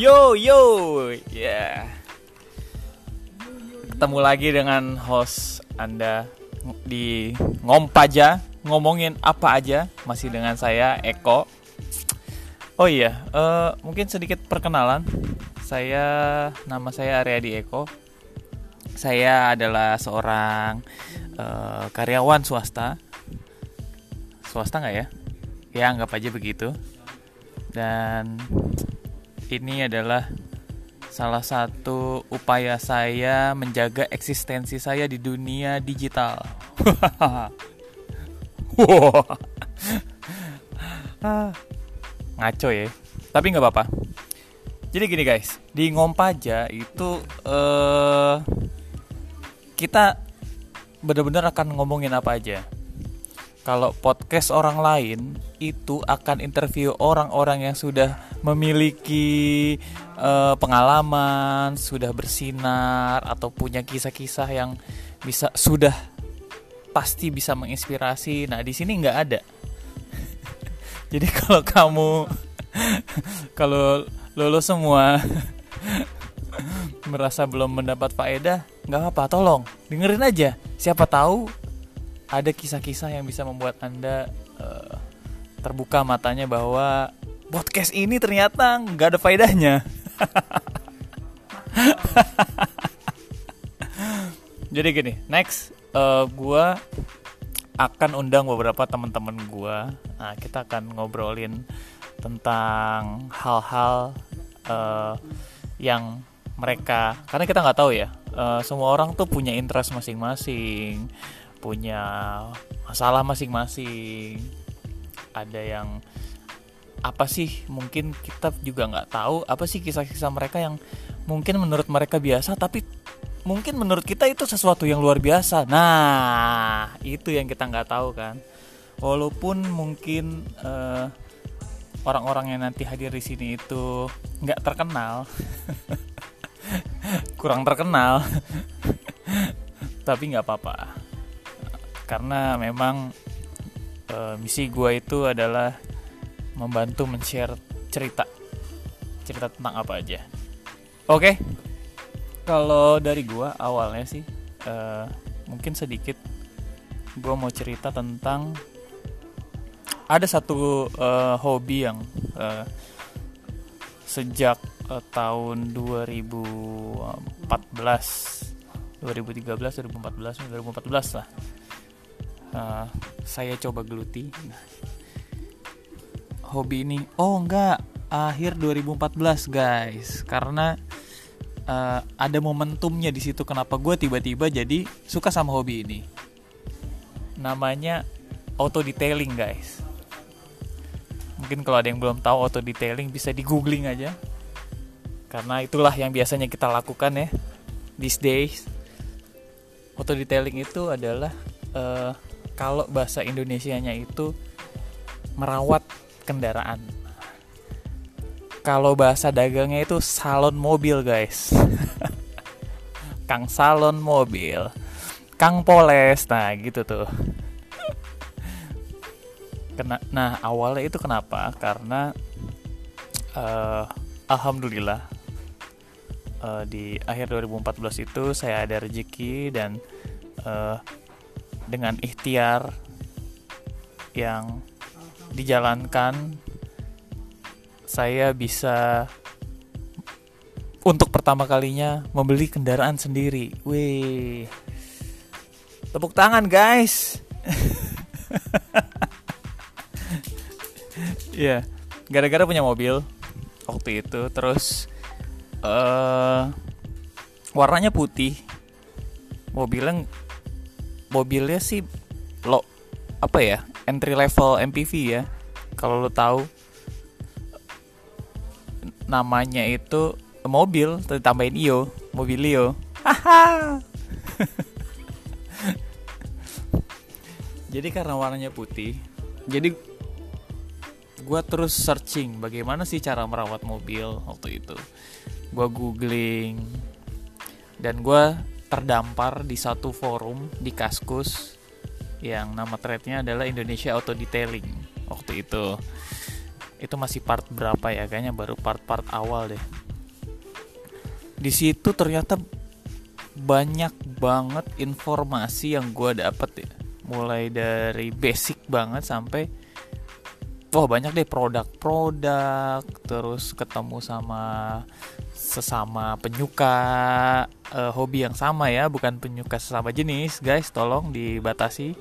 Yo yo, ya. Yeah. Ketemu lagi dengan host Anda di Ngompaja, ngomongin apa aja, masih dengan saya Eko. Oh iya, uh, mungkin sedikit perkenalan. Saya nama saya Aryadi Eko. Saya adalah seorang uh, karyawan swasta. Swasta nggak ya? Ya anggap aja begitu. Dan ini adalah salah satu upaya saya menjaga eksistensi saya di dunia digital. Ngaco ya, tapi nggak apa-apa. Jadi gini guys, di Ngompaja itu uh, kita benar-benar akan ngomongin apa aja. Kalau podcast orang lain itu akan interview orang-orang yang sudah memiliki uh, pengalaman, sudah bersinar atau punya kisah-kisah yang bisa sudah pasti bisa menginspirasi. Nah, di sini nggak ada. Jadi kalau kamu kalau lulus semua merasa belum mendapat faedah, nggak apa-apa, tolong dengerin aja. Siapa tahu ada kisah-kisah yang bisa membuat anda uh, terbuka matanya bahwa podcast ini ternyata nggak ada faedahnya. Jadi gini, next uh, gue akan undang beberapa teman-teman gue. Nah, kita akan ngobrolin tentang hal-hal uh, yang mereka, karena kita nggak tahu ya, uh, semua orang tuh punya interest masing-masing, punya masalah masing-masing ada yang apa sih mungkin kita juga nggak tahu apa sih kisah-kisah mereka yang mungkin menurut mereka biasa tapi mungkin menurut kita itu sesuatu yang luar biasa. Nah itu yang kita nggak tahu kan. Walaupun mungkin uh, orang-orang yang nanti hadir di sini itu nggak terkenal. Kurang terkenal. Tapi nggak apa-apa. Karena memang uh, misi gue itu adalah membantu men-share cerita. Cerita tentang apa aja. Oke. Okay. kalau dari gue awalnya sih uh, mungkin sedikit gue mau cerita tentang ada satu uh, hobi yang uh, sejak uh, tahun 2014 2013 2014 2014 lah uh, saya coba geluti hobi ini. Oh enggak. Akhir 2014 guys. Karena uh, ada momentumnya di situ kenapa gue tiba-tiba jadi suka sama hobi ini. Namanya auto detailing guys. Mungkin kalau ada yang belum tahu auto detailing bisa di googling aja. Karena itulah yang biasanya kita lakukan ya these days. Auto detailing itu adalah uh, kalau bahasa Indonesianya itu merawat kendaraan. Kalau bahasa dagangnya itu salon mobil, guys. Kang salon mobil. Kang poles. Nah, gitu tuh. Kena, nah, awalnya itu kenapa? Karena uh, alhamdulillah uh, di akhir 2014 itu saya ada rezeki dan uh, dengan ikhtiar yang dijalankan saya bisa untuk pertama kalinya membeli kendaraan sendiri. Wih. Tepuk tangan, guys. Iya, yeah. gara-gara punya mobil waktu itu terus uh, warnanya putih. Mobilnya mobilnya sih lo apa ya entry level MPV ya. Kalau lo tahu namanya itu mobil tambahin io mobil io jadi karena warnanya putih jadi gue terus searching bagaimana sih cara merawat mobil waktu itu. Gue googling dan gue terdampar di satu forum di Kaskus yang nama threadnya adalah Indonesia Auto Detailing. Waktu itu. Itu masih part berapa ya? Kayaknya baru part-part awal deh. Di situ ternyata banyak banget informasi yang gue dapet ya. Mulai dari basic banget sampai wah banyak deh produk-produk terus ketemu sama sesama penyuka uh, hobi yang sama ya bukan penyuka sesama jenis. Guys tolong dibatasi.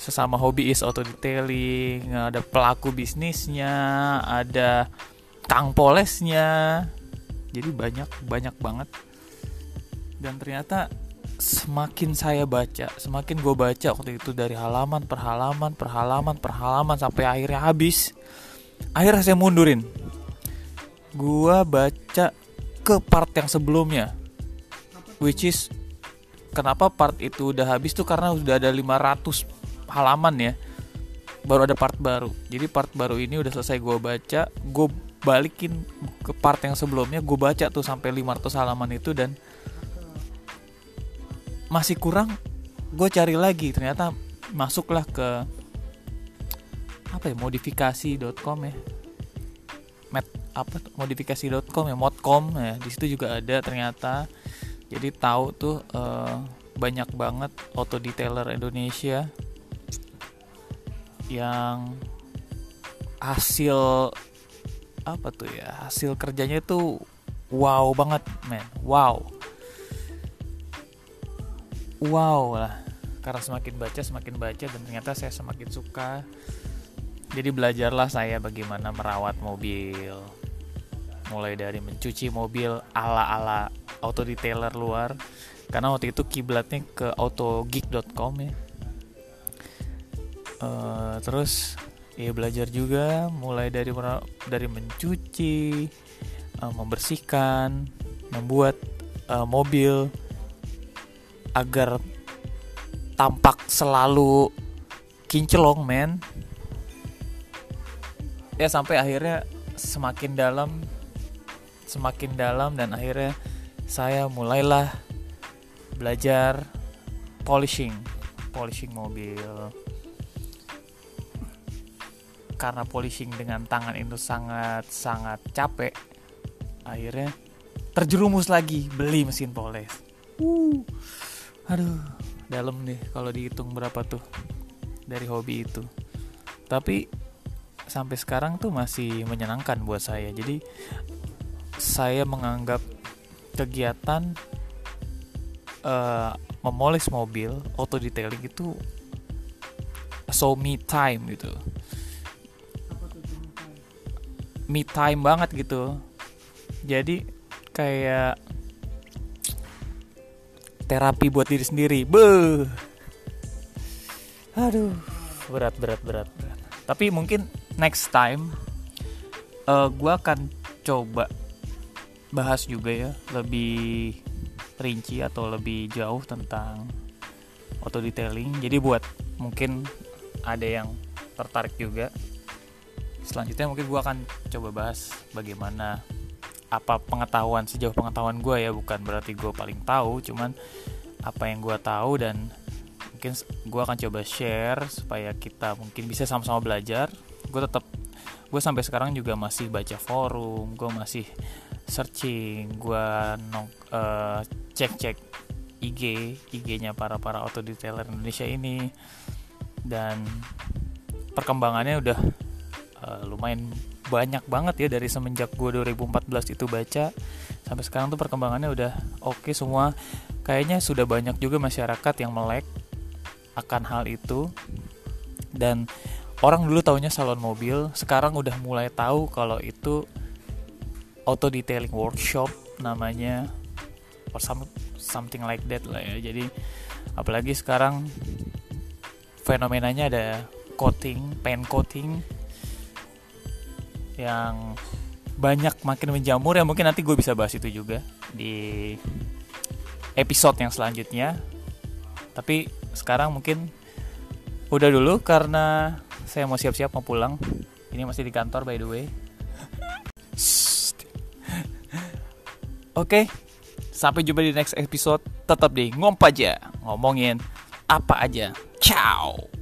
Sesama hobi is auto detailing ada pelaku bisnisnya ada kang polesnya. Jadi banyak banyak banget. Dan ternyata semakin saya baca, semakin gue baca waktu itu dari halaman per halaman per halaman per halaman sampai akhirnya habis. Akhirnya saya mundurin. Gue baca ke part yang sebelumnya. Which is kenapa part itu udah habis tuh karena udah ada 500 halaman ya. Baru ada part baru. Jadi part baru ini udah selesai gue baca, gue balikin ke part yang sebelumnya, gue baca tuh sampai 500 halaman itu dan masih kurang gue cari lagi. Ternyata masuklah ke apa ya modifikasi.com ya. Met apa modifikasi.com ya modcom ya. Di situ juga ada ternyata. Jadi tahu tuh uh, banyak banget auto detailer Indonesia yang hasil apa tuh ya hasil kerjanya itu wow banget men. Wow wow lah. Karena semakin baca semakin baca dan ternyata saya semakin suka. Jadi belajarlah saya bagaimana merawat mobil. Mulai dari mencuci mobil ala-ala auto detailer luar. Karena waktu itu kiblatnya ke autogeek.com ya. Uh, terus ya belajar juga. Mulai dari dari mencuci uh, membersihkan membuat uh, mobil agar tampak selalu kinclong men. Ya sampai akhirnya semakin dalam semakin dalam dan akhirnya saya mulailah belajar polishing polishing mobil. Karena polishing dengan tangan itu sangat sangat capek akhirnya terjerumus lagi beli mesin polish uh aduh. Dalam nih kalau dihitung berapa tuh dari hobi itu. Tapi sampai sekarang tuh masih menyenangkan buat saya. Jadi saya menganggap kegiatan uh, memoles mobil auto detailing itu so me time gitu. Me time banget gitu. Jadi kayak terapi buat diri sendiri. Be. Aduh, berat berat berat. Tapi mungkin next time uh, eh, gue akan coba bahas juga ya lebih rinci atau lebih jauh tentang auto detailing. Jadi buat mungkin ada yang tertarik juga. Selanjutnya mungkin gue akan coba bahas bagaimana apa pengetahuan sejauh pengetahuan gue ya bukan berarti gue paling tahu cuman apa yang gue tahu dan mungkin gue akan coba share supaya kita mungkin bisa sama-sama belajar. Gue tetap gue sampai sekarang juga masih baca forum gue masih searching gue nong uh, cek cek IG IG-nya para para auto detailer Indonesia ini. Dan perkembangannya udah uh, lumayan banyak banget ya dari semenjak gue 2014 itu baca. Sampai sekarang tuh perkembangannya udah oke okay semua. Kayaknya sudah banyak juga masyarakat yang melek akan hal itu. Dan orang dulu taunya salon mobil sekarang udah mulai tahu kalau itu auto detailing workshop namanya or some, something like that lah ya. Jadi apalagi sekarang fenomenanya ada coating pen coating yang banyak makin menjamur ya mungkin nanti gue bisa bahas itu juga di episode yang selanjutnya tapi sekarang mungkin udah dulu karena saya mau siap-siap mau pulang ini masih di kantor by the way Oke, okay, sampai jumpa di next episode. Tetap di ngompa aja, ngomongin apa aja. Ciao.